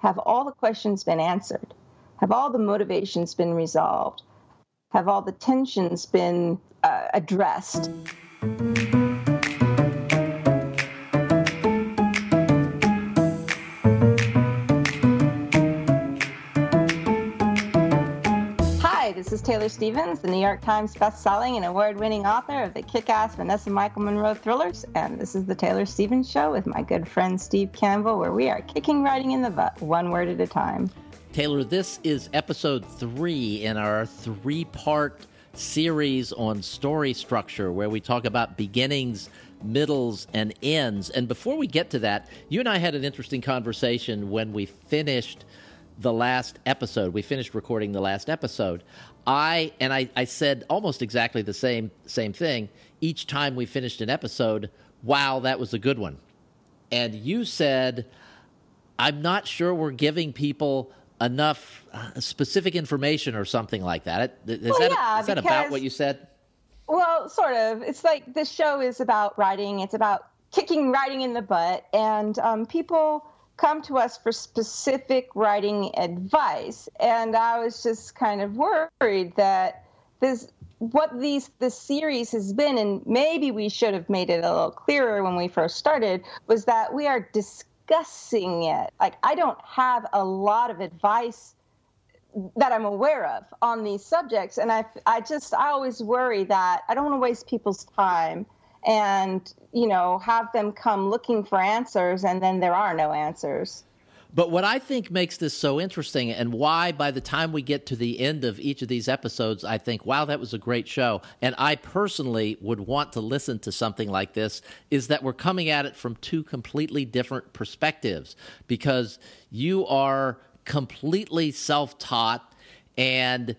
have all the questions been answered? Have all the motivations been resolved? Have all the tensions been uh, addressed? Taylor Stevens, the New York Times best-selling and award-winning author of the kick-ass Vanessa Michael Munroe thrillers, and this is the Taylor Stevens Show with my good friend Steve Campbell, where we are kicking writing in the butt, one word at a time. Taylor, this is episode three in our three-part series on story structure, where we talk about beginnings, middles, and ends. And before we get to that, you and I had an interesting conversation when we finished the last episode. We finished recording the last episode. I and I, I said almost exactly the same same thing each time we finished an episode. Wow, that was a good one. And you said, I'm not sure we're giving people enough uh, specific information or something like that. Is well, that, yeah, is that because, about what you said? Well, sort of. It's like this show is about writing. It's about kicking writing in the butt, and um, people come to us for specific writing advice. And I was just kind of worried that this what these this series has been, and maybe we should have made it a little clearer when we first started, was that we are discussing it. Like I don't have a lot of advice that I'm aware of on these subjects, and I I just I always worry that I don't want to waste people's time and you know have them come looking for answers and then there are no answers but what I think makes this so interesting, and why by the time we get to the end of each of these episodes, I think, wow, that was a great show. And I personally would want to listen to something like this, is that we're coming at it from two completely different perspectives. Because you are completely self taught and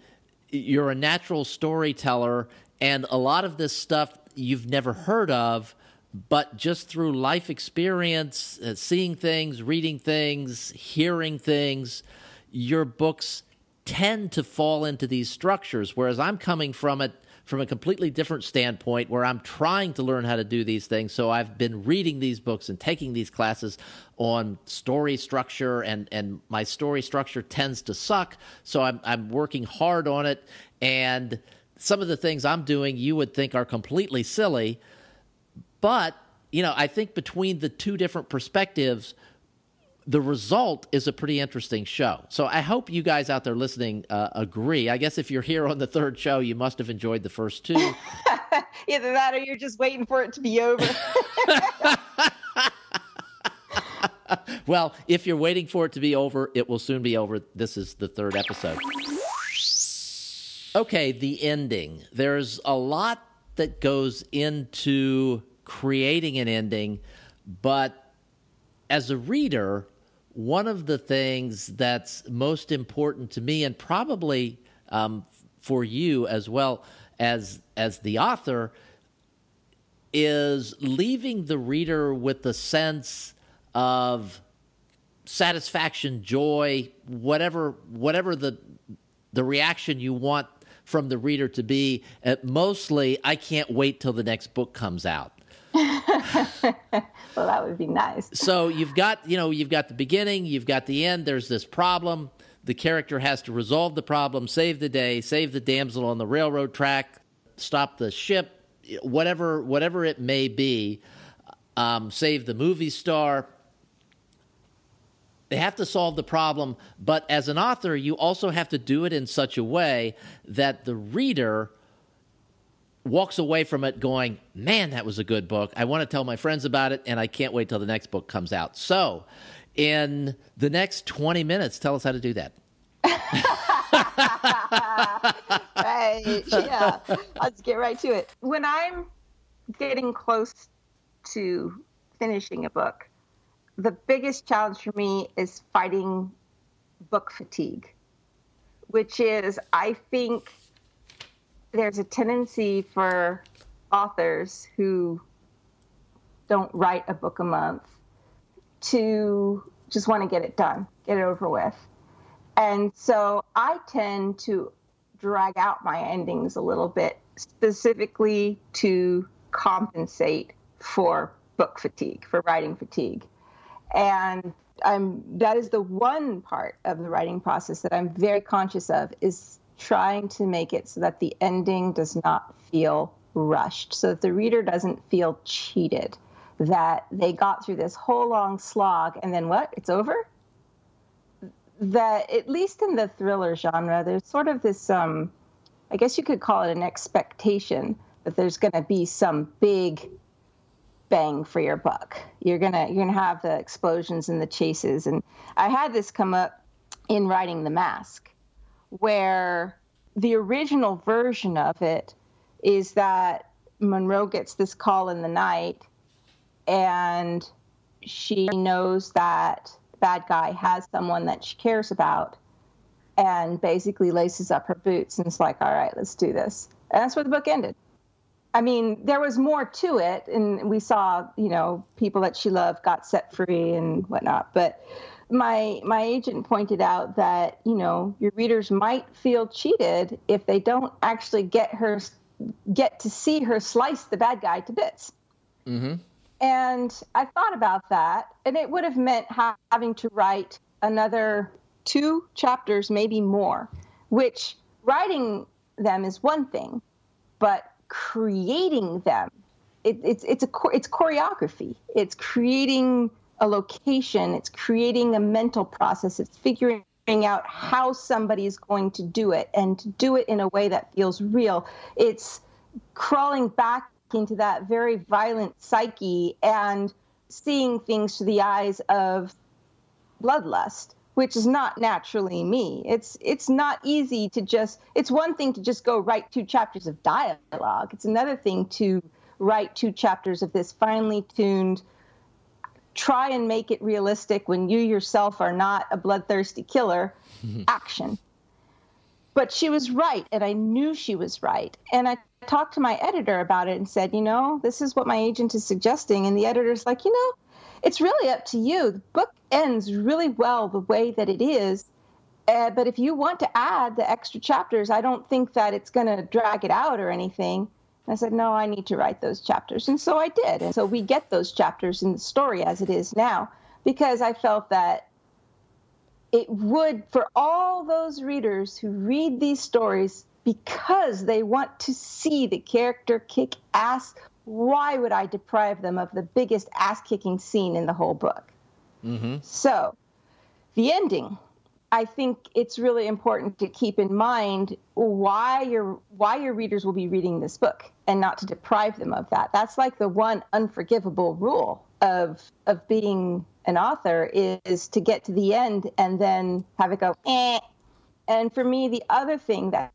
you're a natural storyteller. And a lot of this stuff you've never heard of, but just through life experience, uh, seeing things, reading things, hearing things, your books tend to fall into these structures. Whereas I'm coming from it from a completely different standpoint where I'm trying to learn how to do these things. So I've been reading these books and taking these classes on story structure, and, and my story structure tends to suck. So I'm, I'm working hard on it. And some of the things I'm doing you would think are completely silly, but you know, I think between the two different perspectives, the result is a pretty interesting show. So I hope you guys out there listening uh, agree. I guess if you're here on the third show, you must have enjoyed the first two. Either that or you're just waiting for it to be over. well, if you're waiting for it to be over, it will soon be over. This is the third episode. Okay, the ending. There's a lot that goes into creating an ending, but as a reader, one of the things that's most important to me, and probably um, for you as well as as the author, is leaving the reader with a sense of satisfaction, joy, whatever whatever the the reaction you want from the reader to be uh, mostly, I can't wait till the next book comes out. well, that would be nice. so you've got, you know, you've got the beginning, you've got the end. There's this problem. The character has to resolve the problem, save the day, save the damsel on the railroad track, stop the ship, whatever, whatever it may be. Um, save the movie star. They have to solve the problem, but as an author, you also have to do it in such a way that the reader walks away from it going, Man, that was a good book. I want to tell my friends about it, and I can't wait till the next book comes out. So, in the next 20 minutes, tell us how to do that. right. Yeah. Let's get right to it. When I'm getting close to finishing a book, the biggest challenge for me is fighting book fatigue, which is, I think there's a tendency for authors who don't write a book a month to just want to get it done, get it over with. And so I tend to drag out my endings a little bit, specifically to compensate for book fatigue, for writing fatigue. And I'm that is the one part of the writing process that I'm very conscious of is trying to make it so that the ending does not feel rushed, so that the reader doesn't feel cheated, that they got through this whole long slog and then what? It's over? That at least in the thriller genre, there's sort of this um I guess you could call it an expectation that there's going to be some big bang for your buck. You're gonna you're gonna have the explosions and the chases. And I had this come up in writing The Mask, where the original version of it is that Munroe gets this call in the night, and she knows that bad guy has someone that she cares about, and basically laces up her boots and is like, "All right, let's do this." And that's where the book ended. I mean, there was more to it, and we saw, you know, people that she loved got set free and whatnot. But my my agent pointed out that you know your readers might feel cheated if they don't actually get her get to see her slice the bad guy to bits. Mm-hmm. And I thought about that, and it would have meant having to write another two chapters, maybe more. Which writing them is one thing, but creating them. It, it's it's a it's choreography. It's creating a location. It's creating a mental process. It's figuring out how somebody is going to do it and to do it in a way that feels real. It's crawling back into that very violent psyche and seeing things through the eyes of bloodlust which is not naturally me. It's it's not easy to just it's one thing to just go write two chapters of dialogue. It's another thing to write two chapters of this finely tuned try and make it realistic when you yourself are not a bloodthirsty killer action. But she was right and I knew she was right. And I talked to my editor about it and said, "You know, this is what my agent is suggesting." And the editor's like, "You know, it's really up to you. The book ends really well the way that it is. Uh, but if you want to add the extra chapters, I don't think that it's going to drag it out or anything. I said, no, I need to write those chapters. And so I did. And so we get those chapters in the story as it is now because I felt that it would, for all those readers who read these stories because they want to see the character kick ass, why would I deprive them of the biggest ass kicking scene in the whole book? Mm-hmm. So, the ending. I think it's really important to keep in mind why your why your readers will be reading this book and not to deprive them of that. That's like the one unforgivable rule of of being an author is to get to the end and then have it go eh. And for me, the other thing that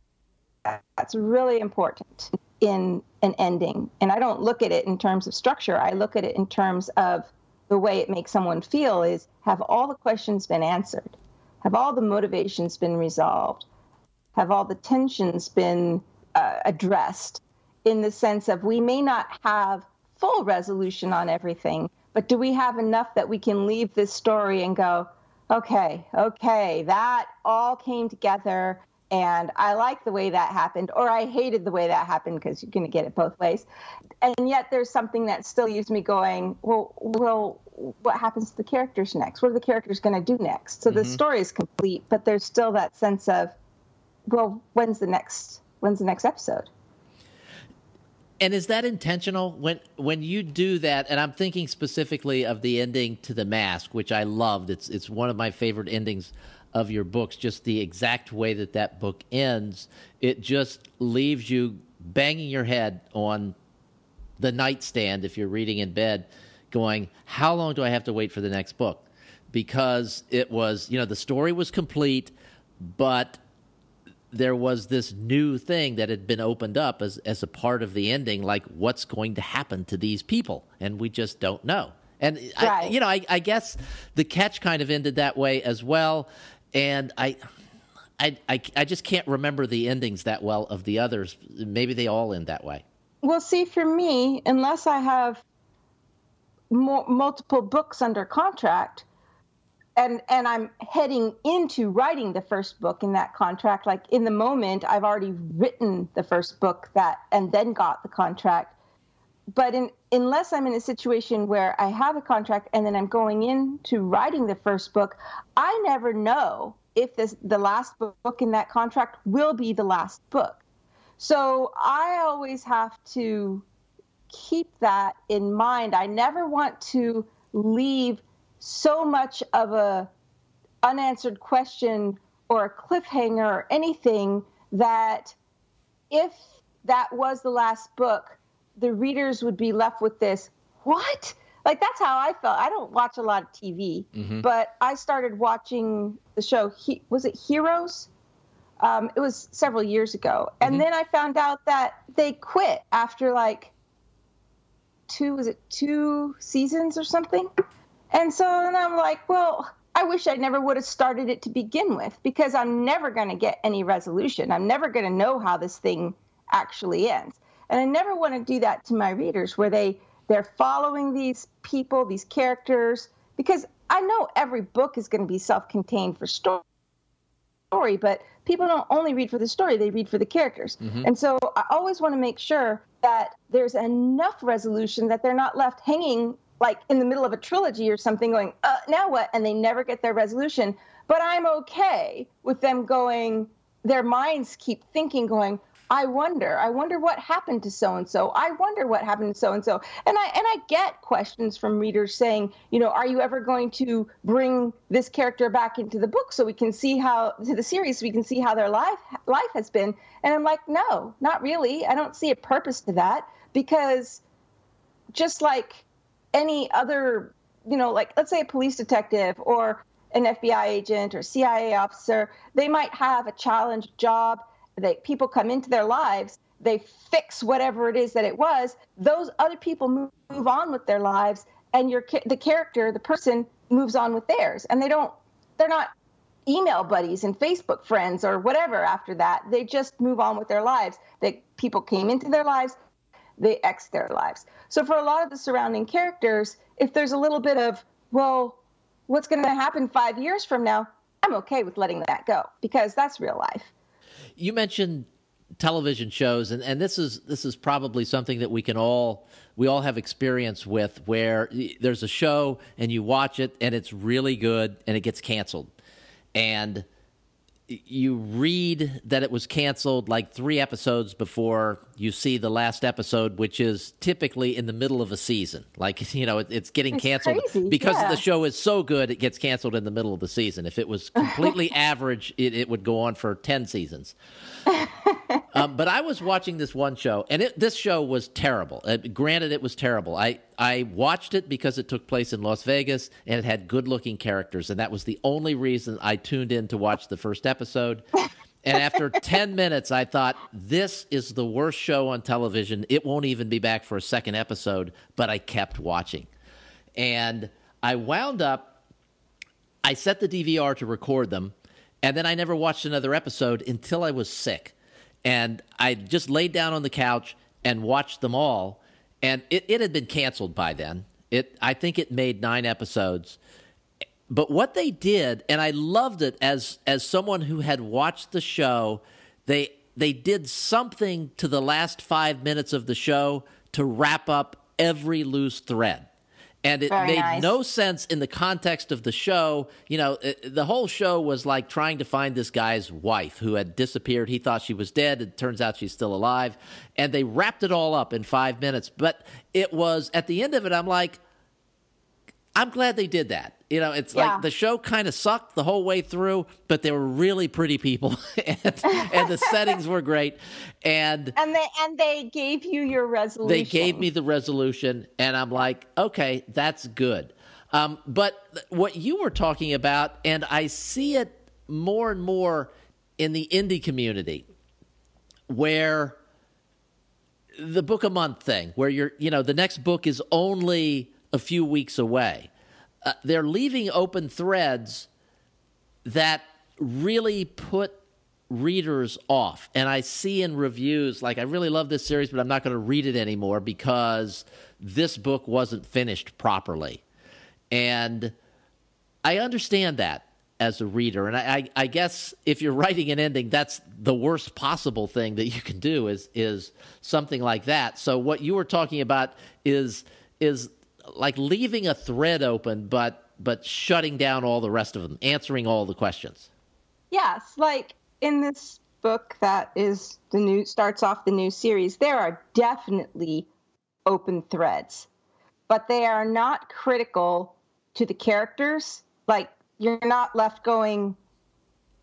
that's really important in an ending, and I don't look at it in terms of structure. I look at it in terms of the way it makes someone feel is have all the questions been answered? Have all the motivations been resolved? Have all the tensions been uh, addressed in the sense of we may not have full resolution on everything, but do we have enough that we can leave this story and go, okay, okay, that all came together and I like the way that happened, or I hated the way that happened because you're going to get it both ways. And yet there's something that still leaves me going, well, well, what happens to the characters next? What are the characters going to do next? So mm-hmm. the story is complete, but there's still that sense of, well, when's the next when's the next episode? And is that intentional when when you do that? And I'm thinking specifically of the ending to the mask, which I loved. It's it's one of my favorite endings of your books. Just the exact way that that book ends, it just leaves you banging your head on the nightstand if you're reading in bed, going, "How long do I have to wait for the next book?" Because it was, you know, the story was complete, but there was this new thing that had been opened up as, as a part of the ending, like what's going to happen to these people, and we just don't know. And right. I, you know, I, I, guess the catch kind of ended that way as well. And I, I, I, I just can't remember the endings that well of the others. Maybe they all end that way. Well, see, for me, unless I have multiple books under contract, and and I'm heading into writing the first book in that contract. Like in the moment, I've already written the first book that, and then got the contract. But in, unless I'm in a situation where I have a contract and then I'm going into writing the first book, I never know if this, the last book in that contract will be the last book. So I always have to keep that in mind. I never want to leave so much of a unanswered question or a cliffhanger or anything that if that was the last book, the readers would be left with this what? Like that's how I felt. I don't watch a lot of TV, mm-hmm. but I started watching the show. He, was it Heroes? Um, it was several years ago, and mm-hmm. then I found out that they quit after like two was it two seasons or something, and so then I'm like, well, I wish I never would have started it to begin with because I'm never going to get any resolution. I'm never going to know how this thing actually ends. And I never want to do that to my readers where they they're following these people, these characters because I know every book is going to be self-contained for story, but people don't only read for the story, they read for the characters. Mm-hmm. And so I always want to make sure that there's enough resolution that they're not left hanging like in the middle of a trilogy or something going, uh, now what? And they never get their resolution. But I'm okay with them going, their minds keep thinking, going, I wonder, I wonder what happened to so and so. I wonder what happened to so and so. And I and I get questions from readers saying, you know, are you ever going to bring this character back into the book so we can see how to the series so we can see how their life life has been? And I'm like, no, not really. I don't see a purpose to that because just like any other, you know, like let's say a police detective or an FBI agent or CIA officer, they might have a challenge job. They people come into their lives, they fix whatever it is that it was. Those other people move, move on with their lives, and your the character, the person, moves on with theirs, and they don't. They're not email buddies and Facebook friends or whatever after that. They just move on with their lives. That people came into their lives, they X their lives. So for a lot of the surrounding characters, if there's a little bit of, well, what's going to happen five years from now, I'm okay with letting that go because that's real life. You mentioned television shows and, and this is this is probably something that we can all we all have experience with where there's a show and you watch it and it's really good and it gets canceled. And you read that it was canceled like three episodes before you see the last episode, which is typically in the middle of a season. Like, you know, it, it's getting it's canceled crazy. because yeah. the show is so good, it gets canceled in the middle of the season. If it was completely average, it, it, would go on for 10 seasons. um, but I was watching this one show, and it, this show was terrible. Uh, granted, it was terrible. I, I watched it because it took place in Las Vegas and it had good looking characters, and that was the only reason I tuned in to watch the first episode. And after 10 minutes, I thought, this is the worst show on television. It won't even be back for a second episode, but I kept watching. And I wound up, I set the DVR to record them, and then I never watched another episode until I was sick. And I just laid down on the couch and watched them all and it, it had been canceled by then. It I think it made nine episodes. But what they did, and I loved it as as someone who had watched the show, they they did something to the last five minutes of the show to wrap up every loose thread and it Very made nice. no sense in the context of the show. You know, it, the whole show was like trying to find this guy's wife who had disappeared. He thought she was dead. It turns out she's still alive. And they wrapped it all up in five minutes. But it was at the end of it, I'm like, I'm glad they did that. You know, it's yeah. like the show kind of sucked the whole way through, but they were really pretty people, and, and the settings were great, and and they and they gave you your resolution. They gave me the resolution, and I'm like, okay, that's good. Um, but what you were talking about, and I see it more and more in the indie community, where the book a month thing, where you're, you know, the next book is only a few weeks away. Uh, they're leaving open threads that really put readers off. And I see in reviews, like, I really love this series, but I'm not going to read it anymore because this book wasn't finished properly. And I understand that. as a reader. And I, I, guess if you're writing an ending, that's the worst possible thing that you can do is is something like that. So what you were talking about is is like leaving a thread open, but but shutting down all the rest of them, answering all the questions. Yes, like in this book that is the new starts off the new series, there are definitely open threads, but they are not critical to the characters. Like you're not left going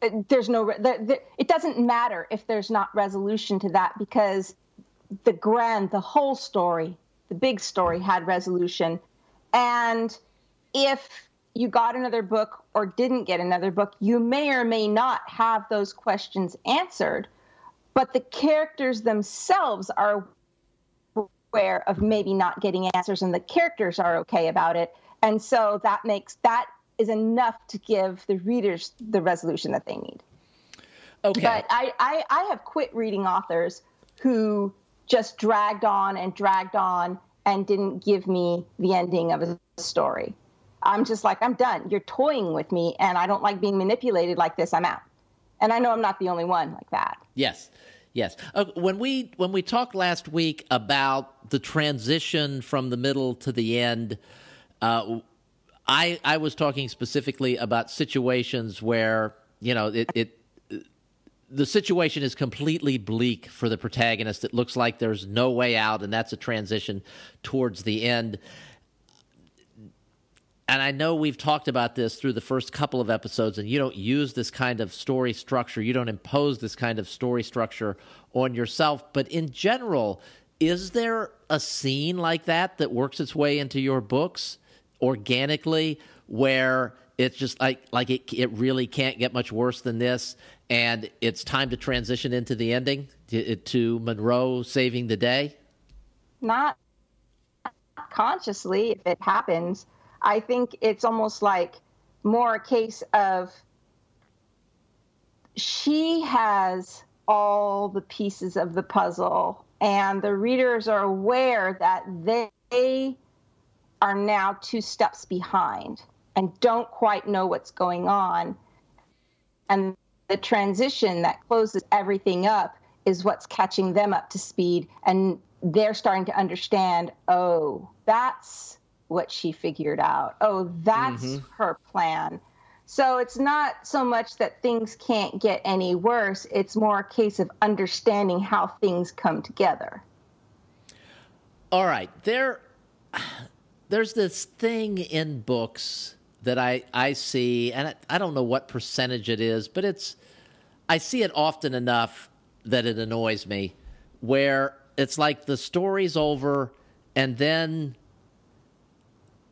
uh, there's no it doesn't matter if there's not resolution to that because the grand the whole story the big story had resolution and if you got another book or didn't get another book you may or may not have those questions answered but the characters themselves are aware of maybe not getting answers and the characters are okay about it and so that makes that is enough to give the readers the resolution that they need. Okay. But I, I, I have quit reading authors who just dragged on and dragged on and didn't give me the ending of a story. I'm just like, I'm done. You're toying with me, and I don't like being manipulated like this. I'm out. And I know I'm not the only one like that. Yes. Yes. Uh, when we when we talked last week about the transition from the middle to the end, uh, I I was talking specifically about situations where you know it, it the situation is completely bleak for the protagonist. It looks like there's no way out, and that's a transition towards the end. And I know we've talked about this through the first couple of episodes, and you don't use this kind of story structure. You don't impose this kind of story structure on yourself. But in general, is there a scene like that that works its way into your books? organically where it's just like like it it really can't get much worse than this and it's time to transition into the ending to, to Munroe saving the day not consciously if it happens i think it's almost like more a case of she has all the pieces of the puzzle and the readers are aware that they are now two steps behind and don't quite know what's going on. And the transition that closes everything up is what's catching them up to speed. And they're starting to understand oh, that's what she figured out. Oh, that's mm-hmm. her plan. So it's not so much that things can't get any worse, it's more a case of understanding how things come together. All right. There there's this thing in books that I, I see, and I, I don't know what percentage it is, but it's I see it often enough that it annoys me, where it's like the story's over, and then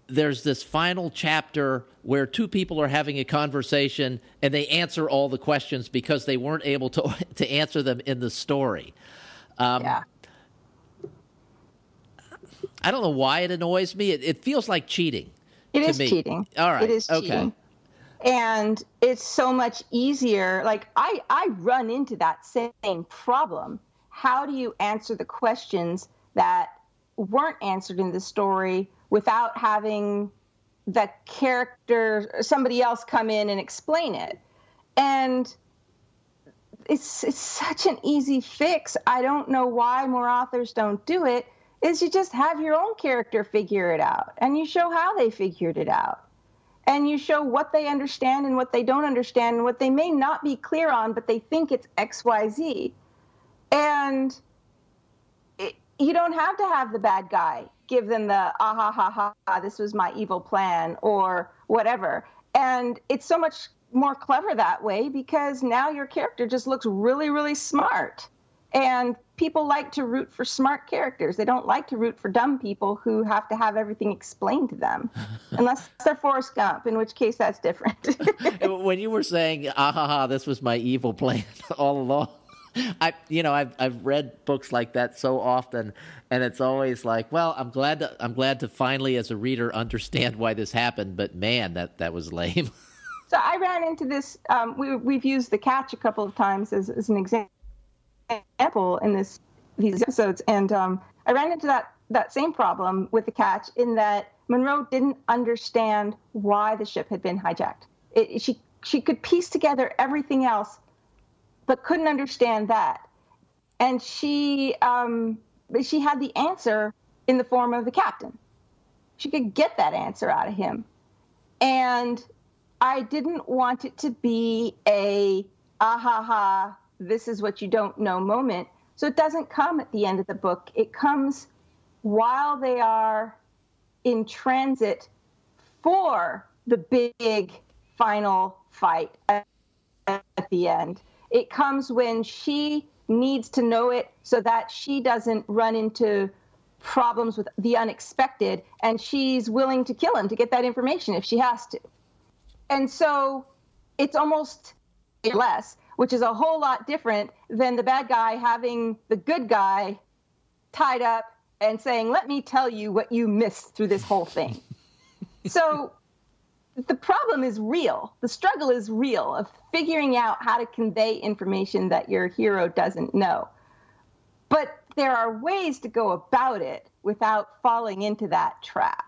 there's this final chapter where two people are having a conversation and they answer all the questions because they weren't able to to answer them in the story. Um, yeah. I don't know why it annoys me. It, it feels like cheating. It is me. cheating. All right. It is cheating. Okay. And it's so much easier. Like I, I run into that same problem. How do you answer the questions that weren't answered in the story without having the character, somebody else come in and explain it? And it's it's such an easy fix. I don't know why more authors don't do it is you just have your own character figure it out and you show how they figured it out. And you show what they understand and what they don't understand and what they may not be clear on but they think it's xyz and it, you don't have to have the bad guy give them the ah ha ha ha this was my evil plan or whatever. And it's so much more clever that way because now your character just looks really really smart and people like to root for smart characters. They don't like to root for dumb people who have to have everything explained to them, unless they're Forrest Gump, in which case that's different. when you were saying, ah ha ha, this was my evil plan all along. I, you know, I've I've read books like that so often, and it's always like, well, I'm glad to, I'm glad to finally, as a reader, understand why this happened. But man, that that was lame. so I ran into this. Um, we we've used the catch a couple of times as, as an example example in this these episodes, and um, I ran into that that same problem with the catch in that Munroe didn't understand why the ship had been hijacked. It, she she could piece together everything else, but couldn't understand that. And she um, she had the answer in the form of the captain. She could get that answer out of him, and I didn't want it to be a ah ha ha this is what you don't know moment. So it doesn't come at the end of the book. It comes while they are in transit for the big final fight at, the end. It comes when she needs to know it so that she doesn't run into problems with the unexpected and she's willing to kill him to get that information if she has to. And so it's almost less, which is a whole lot different than the bad guy having the good guy tied up and saying, Let me tell you what you missed through this whole thing. so the problem is real. The struggle is real of figuring out how to convey information that your hero doesn't know. But there are ways to go about it without falling into that trap.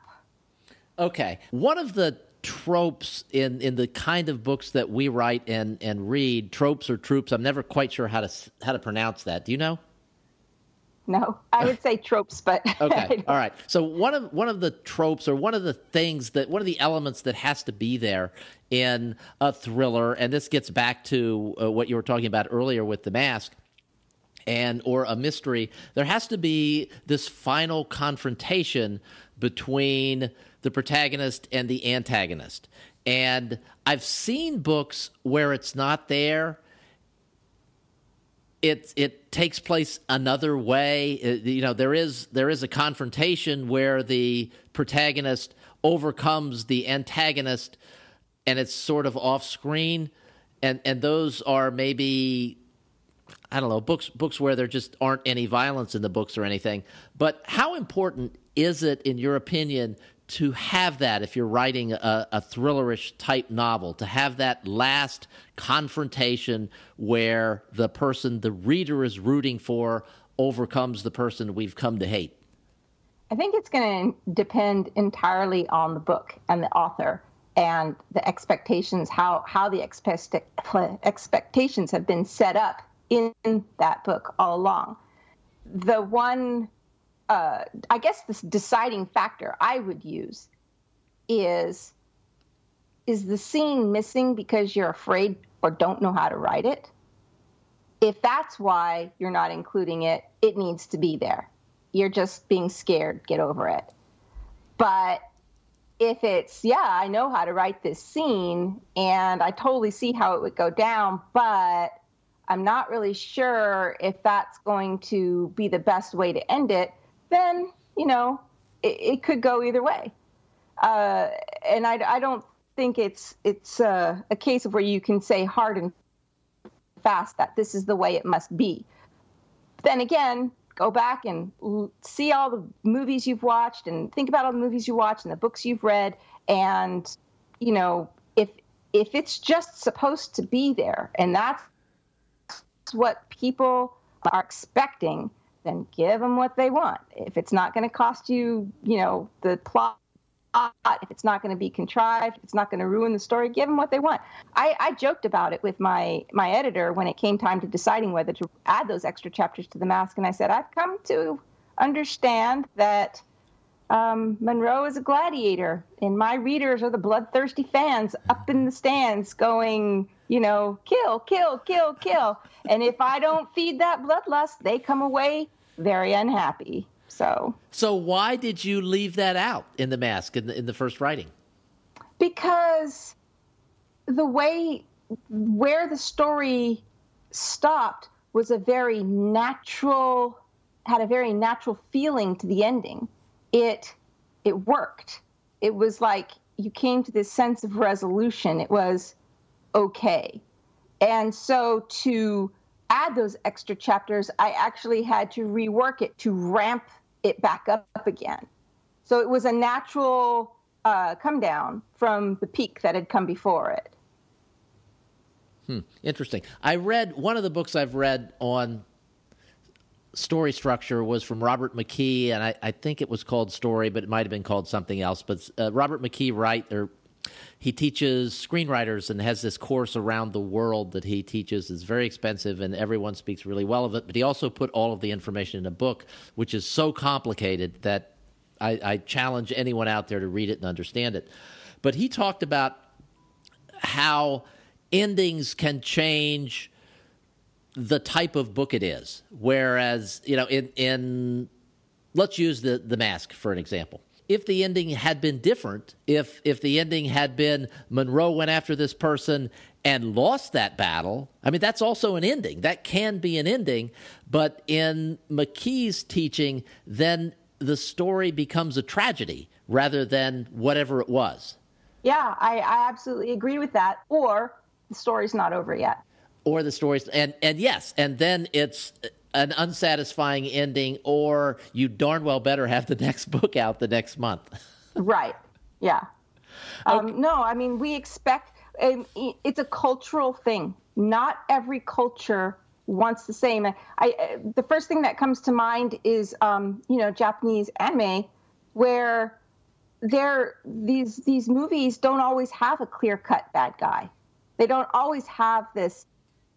Okay. One of the tropes in, in the kind of books that we write and, and read, tropes or troops, I'm never quite sure how to how to pronounce that. Do you know? No, I would say tropes, but okay, all right. So one of one of the tropes, or one of the things that one of the elements that has to be there in a thriller, and this gets back to uh, what you were talking about earlier with the mask, and or a mystery. There has to be this final confrontation between the protagonist and the antagonist. And I've seen books where it's not there it it takes place another way. It, you know, there is there is a confrontation where the protagonist overcomes the antagonist, and it's sort of off screen, and and those are maybe I don't know books books where there just aren't any violence in the books or anything. But how important is it, in your opinion, to have that if you're writing a, a, thrillerish type novel, to have that last confrontation where the person the reader is rooting for overcomes the person we've come to hate? I think it's going to depend entirely on the book and the author and the expectations, how, how the expect, expectations have been set up in that book all along. The one uh, I guess the deciding factor I would use is is the scene missing because you're afraid or don't know how to write it? If that's why you're not including it, it needs to be there. You're just being scared. Get over it. But if it's, yeah, I know how to write this scene and I totally see how it would go down, but I'm not really sure if that's going to be the best way to end it, then you know it, it could go either way. Uh, and I, I, don't think it's it's uh, a case of where you can say hard and fast that this is the way it must be. Then again, go back and see all the movies you've watched and think about all the movies you watched and the books you've read and you know if if it's just supposed to be there and that's what people are expecting then give them what they want. If it's not going to cost you, you know, the plot, if it's not going to be contrived, if it's not going to ruin the story, give them what they want. I, I joked about it with my my editor when it came time to deciding whether to add those extra chapters to the mask, and I said I've come to understand that um, Munroe is a gladiator, and my readers are the bloodthirsty fans up in the stands going, you know, kill, kill, kill, kill. And if I don't feed that bloodlust, they come away very unhappy. So, so why did you leave that out in the mask in the, in the first writing? Because the way where the story stopped was a very natural, had a very natural feeling to the ending. It it worked. It was like you came to this sense of resolution. It was okay. And so to add those extra chapters, I actually had to rework it to ramp it back up again. So it was a natural uh, come down from the peak that had come before it. Hmm, interesting. I read one of the books I've read on story structure was from Robert McKee, and I, I think it was called Story, but it might have been called something else. But uh, Robert McKee write or he teaches screenwriters and has this course around the world that he teaches. It's very expensive and everyone speaks really well of it. But he also put all of the information in a book, which is so complicated that I, I challenge anyone out there to read it and understand it. But he talked about how endings can change the type of book it is. Whereas, you know, in, in let's use the, the mask for an example if the ending had been different, if if the ending had been Munroe went after this person and lost that battle, I mean that's also an ending. That can be an ending, but in McKee's teaching, then the story becomes a tragedy rather than whatever it was. Yeah, I, I absolutely agree with that. Or the story's not over yet. Or the story's and and yes, and then it's an unsatisfying ending, or you darn well better have the next book out the next month. right. Yeah. Um, okay. No, I mean, we expect um, it's a cultural thing. Not every culture wants the same. I, I the first thing that comes to mind is, um, you know, Japanese anime, where there these these movies don't always have a clear cut bad guy. They don't always have this.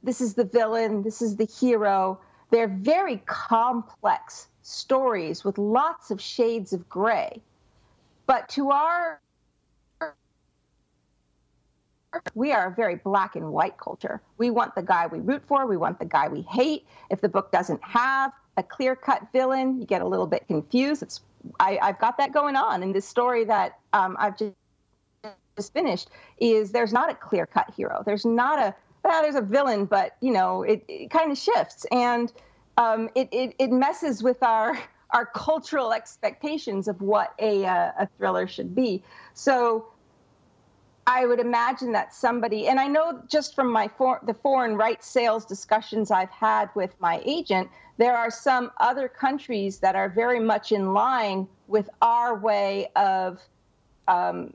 This is the villain. This is the hero they're very complex stories with lots of shades of gray. But to our we are a very black and white culture. We want the guy we root for, we want the guy we hate. If the book doesn't have a clear cut villain, you get a little bit confused. It's I, have got that going on in this story that um, I've just, just finished. Is there's not a clear cut hero. There's not a there's a villain, but you know, it, it kind of shifts and um, it, it, it messes with our our cultural expectations of what a uh, a thriller should be. So I would imagine that somebody, and I know just from my for, the foreign rights sales discussions I've had with my agent, there are some other countries that are very much in line with our way of um,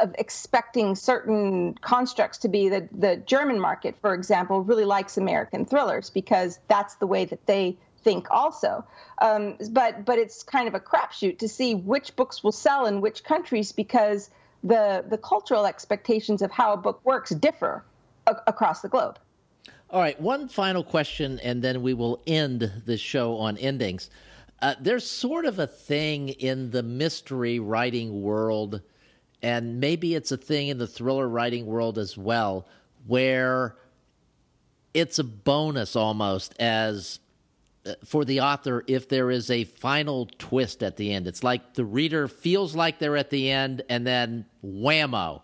of expecting certain constructs to be that the German market, for example, really likes American thrillers because that's the way that they think also. Um, but but it's kind of a crapshoot to see which books will sell in which countries because the the cultural expectations of how a book works differ a- across the globe. All right, one final question, and then we will end the show on endings. Uh, there's sort of a thing in the mystery writing world and maybe it's a thing in the thriller writing world as well, where it's a bonus almost as uh, for the author if there is a final twist at the end. It's like the reader feels like they're at the end, and then whammo.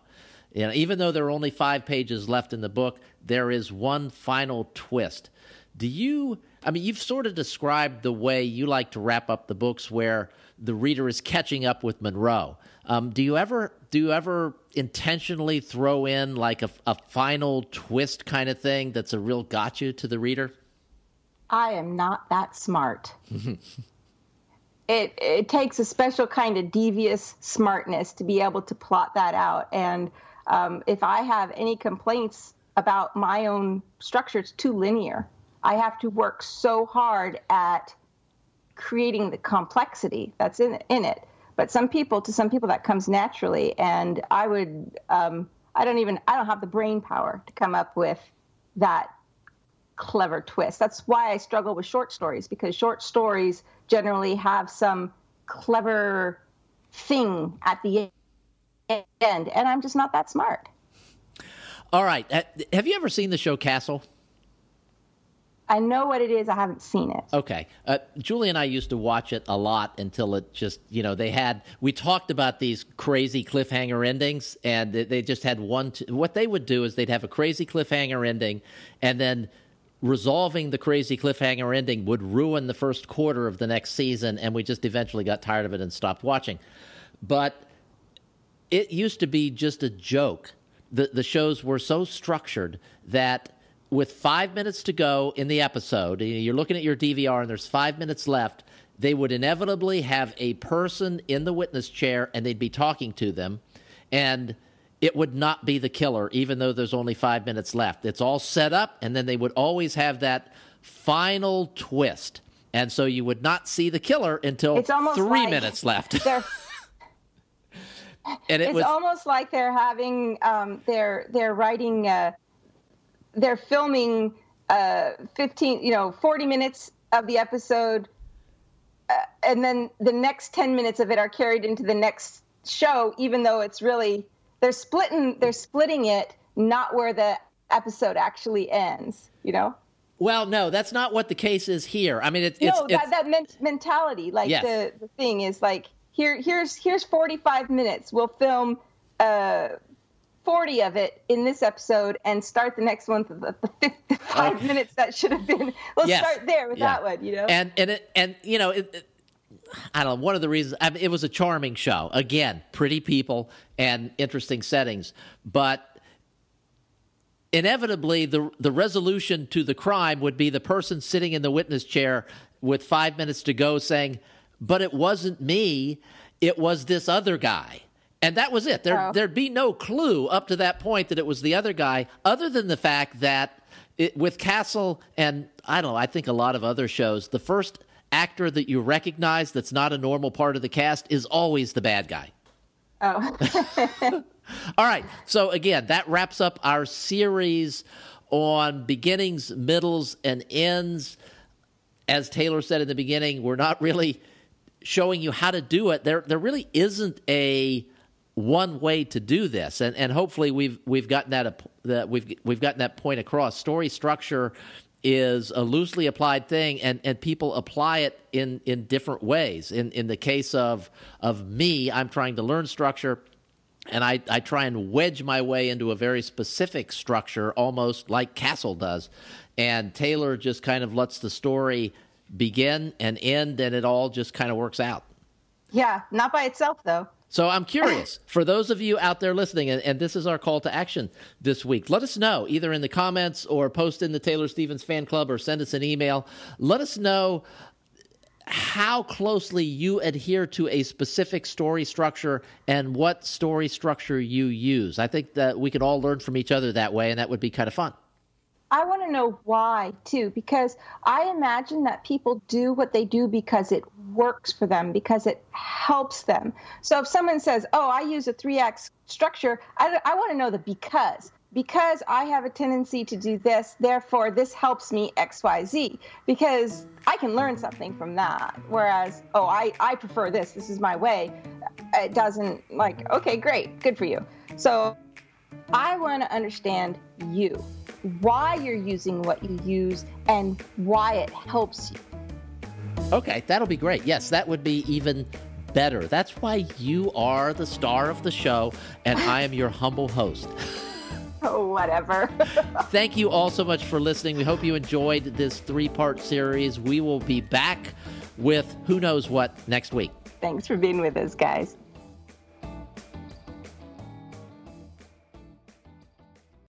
You know, even though there are only five pages left in the book, there is one final twist. Do you? I mean, you've sort of described the way you like to wrap up the books, where the reader is catching up with Munroe. Um, do you ever do you ever intentionally throw in like a, a final twist kind of thing that's a real gotcha to the reader? I am not that smart. it it takes a special kind of devious smartness to be able to plot that out. And um, if I have any complaints about my own structure, it's too linear. I have to work so hard at creating the complexity that's in in it. But some people to some people that comes naturally. And i would um, i don't even i don't have the brain power to come up with that clever twist. That's why i struggle with short stories because short stories generally have some clever thing at the end. And i'm just not that smart. All right. Have you ever seen the show castle I know what it is. I haven't seen it. Okay. Uh, Julie and I used to watch it a lot until it just, you know, they had, we talked about these crazy cliffhanger endings, and they just had one. T- what they would do is they'd have a crazy cliffhanger ending, and then resolving the crazy cliffhanger ending would ruin the first quarter of the next season, and we just eventually got tired of it and stopped watching. But it used to be just a joke. The, the shows were so structured that with five minutes to go in the episode, you're looking at your DVR and there's five minutes left, they would inevitably have a person in the witness chair and they'd be talking to them. And it would not be the killer, even though there's only five minutes left. It's all set up, and then they would always have that final twist. And so you would not see the killer until three like minutes left. and it it's was almost like they're having um, they're they're writing uh, they're filming uh, 15 you know 40 minutes of the episode uh, and then the next 10 minutes of it are carried into the next show even though it's really they're splitting they're splitting it not where the episode actually ends you know? Well no that's not what the case is here. I mean it, no it's, that, it's that men- mentality like Yes. the, the thing is like here here's here's 45 minutes. We'll film uh 40 of it in this episode and start the next one the, the 55 Okay. minutes that should have been let's Yes. start there with Yeah. that one you know and and it, and you know it, it- I don't know. One of the reasons I mean, it was a charming show. Again, pretty people and interesting settings, but inevitably the the resolution to the crime would be the person sitting in the witness chair with five minutes to go, saying, "But it wasn't me. It was this other guy." And that was it. There, Oh. there'd be no clue up to that point that it was the other guy, other than the fact that it, with Castle and I don't know, I think a lot of other shows, the first actor that you recognize that's not a normal part of the cast is always the bad guy. oh All right. So again, that wraps up our series on beginnings, middles, and ends. As Taylor said in the beginning, we're not really showing you how to do it. There, there really isn't a one way to do this, and and hopefully we've we've gotten that that we've we've gotten that point across. Story structure is a loosely applied thing, and and people apply it in in different ways. In in the case of of me, I'm trying to learn structure and I, I try and wedge my way into a very specific structure, almost like Castle does. And Taylor just kind of lets the story begin and end, and it all just kind of works out. yeah not by itself though So I'm curious for those of you out there listening, and, and this is our call to action this week. Let us know either in the comments or post in the Taylor Stevens fan club or send us an email. Let us know how closely you adhere to a specific story structure and what story structure you use. I think that we could all learn from each other that way, and that would be kind of fun. I want to know why too, because I imagine that people do what they do because it works for them, because it helps them. So if someone says, "Oh, I use a three act structure," I, I want to know the because. Because I have a tendency to do this, therefore this helps me X, Y, Z. Because I can learn something from that. Whereas, oh, I, I prefer this. This is my way. It doesn't like. Okay, great, good for you. So I want to understand you, why you're using what you use, and why it helps you. Okay, that'll be great. Yes, that would be even better. That's why you are the star of the show, and I am your humble host. Oh, whatever. Thank you all so much for listening. We hope you enjoyed this three part series. We will be back with who knows what next week. Thanks for being with us, guys.